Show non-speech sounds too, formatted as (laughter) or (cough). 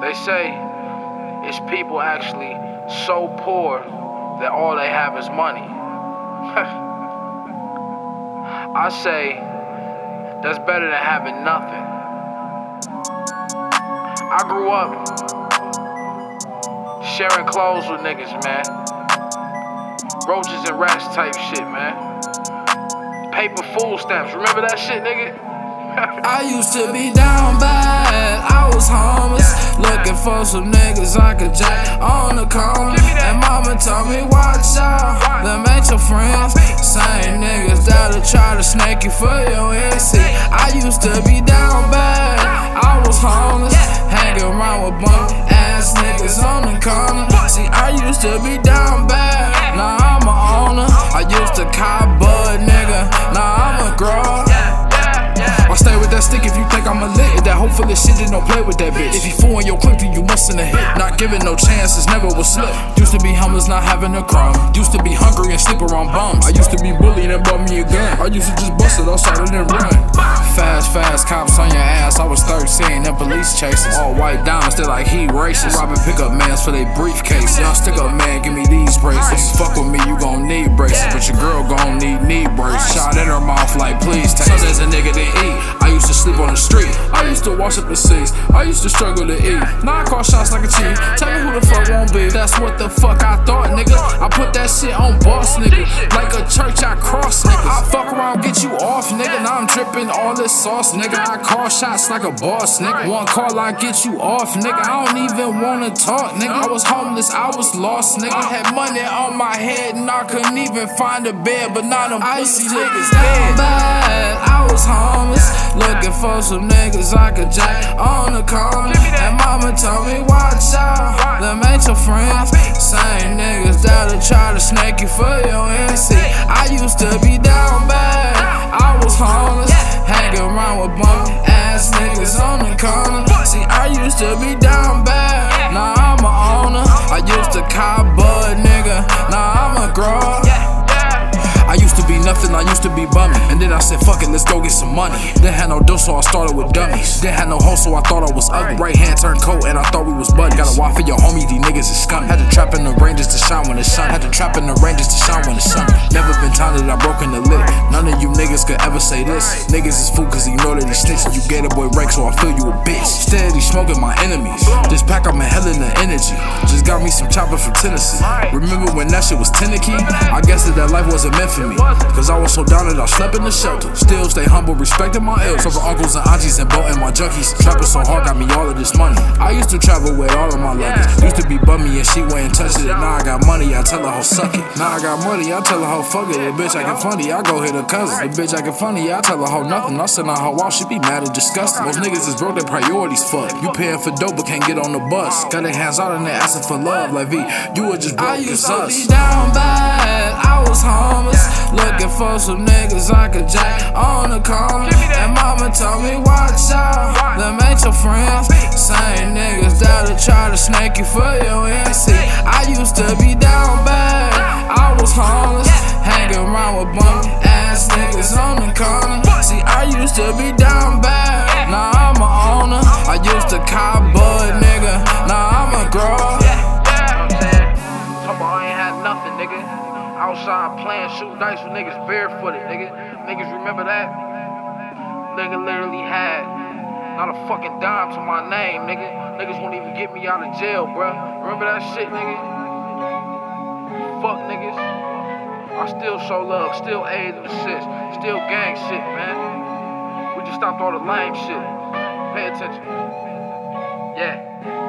They say it's people actually so poor that all they have is money. (laughs) I say that's better than having nothing. I grew up sharing clothes with niggas, man. Roaches and rats type shit, man. Paper food stamps. Remember that shit, nigga? I used to be down bad, I was homeless. Looking for some niggas I could jack on the corner. And mama told me, watch out, them ain't your friends. Same niggas that'll try to snake you for your NC. I used to be down bad, I was homeless. Hanging around with bum ass niggas on the corner. See, I used to be down bad, now I'm a owner. I used to cop bud nigga, now I'm a grower stay with that stick if you think I'm a lit. That hopefully shit that don't play with that bitch. If you fool in your clip, then you mustn't have hit. Not giving no chances, never will slip. Used to be homeless, not having a crumb. Used to be hungry and sleep around bums. I used to be bullied and bought me a gun. I used to just bust it outside and then run. Fast, fast, cops on your ass. I was 13 and police chases. All white diamonds, they like he racist. Robbing pickup mans for they briefcase. Young stick up man, give me these braces. If you Fuck with me, you gon' need braces. But your girl gon' need knee braces. Shot in her mouth like please take. Sundays a nigga to eat. I used to sleep on the street. I used to wash up the seats. I used to struggle to eat. Now I call shots like a chief. Tell me who the fuck won't be. That's what the fuck I thought, nigga. I put that shit on boss, nigga. Like a church, I cross, nigga. I fuck around, get you off, nigga. Now I'm dripping all this sauce, nigga. I call shots like a boss, nigga. One call, I get you off, nigga. I don't even wanna talk, nigga. I was homeless, I was lost, nigga. Had money on my head and I couldn't even find a bed, but now them pussy niggas dead. For some niggas I could jack on the corner. And mama told me, watch out, them ain't your friends. Same niggas that'll try to snake you for your NC. I used to be down bad, I was homeless, hanging around with I said, fuck it, let's go get some money. Didn't have no dough, so I started with dummies. Didn't have no hoe, so I thought I was ugly. Right hand turned cold, and I thought we was buddies. Got a wife for your homie, these niggas is scum. Had to trap in the ranges to shine when the sun. Had to trap in the ranges to shine when the sun. Never been time that I broke in the could ever say this. Niggas is fool cause he know that he snitching. You get a boy rank, so I feel you a bitch. Steady smoking my enemies. Just pack up my hell in the energy. Just got me some chopper from Tennessee. Remember when that shit was Tennessee? I guess that that life wasn't meant for me. Cause I was so down that I slept in the shelter. Still stay humble, respecting my elders. Over uncles and aunties and boating my junkies. Trapping so hard, got me all of this money. I used to travel with all of my luggage. Used to be bummy and she wouldn't touch it. Now I got money, I tell her how suck it. Now I got money, I tell her how fuck it. The bitch acting funny, I go hit her cousin. The bitch acting funny, I tell her how nothing. I send her how wow, she be mad and disgusting. Most niggas is broke, their priorities fuck. You paying for dope but can't get on the bus. Got their hands out and they asking for love. Like V, you were just broke I used to be down bad, I was homeless. Looking for some niggas I could jack on the corner. And mama told me, watch out, them ain't your friends. Same niggas that'll try to snake you for your NC. I used to be down bad, used to be down bad, now I'm a owner. I used to cop bud, nigga, now I'm a grower. Nothing, nigga. Outside playing, shoot dice with niggas barefooted, nigga. Niggas remember that? Nigga literally had not a fucking dime to my name, nigga. Niggas won't even get me out of jail, bruh. Remember that shit, nigga? Fuck niggas. I still show love, still aid and assist, still gang shit, man. Just stopped all the lame shit. Pay attention. Yeah.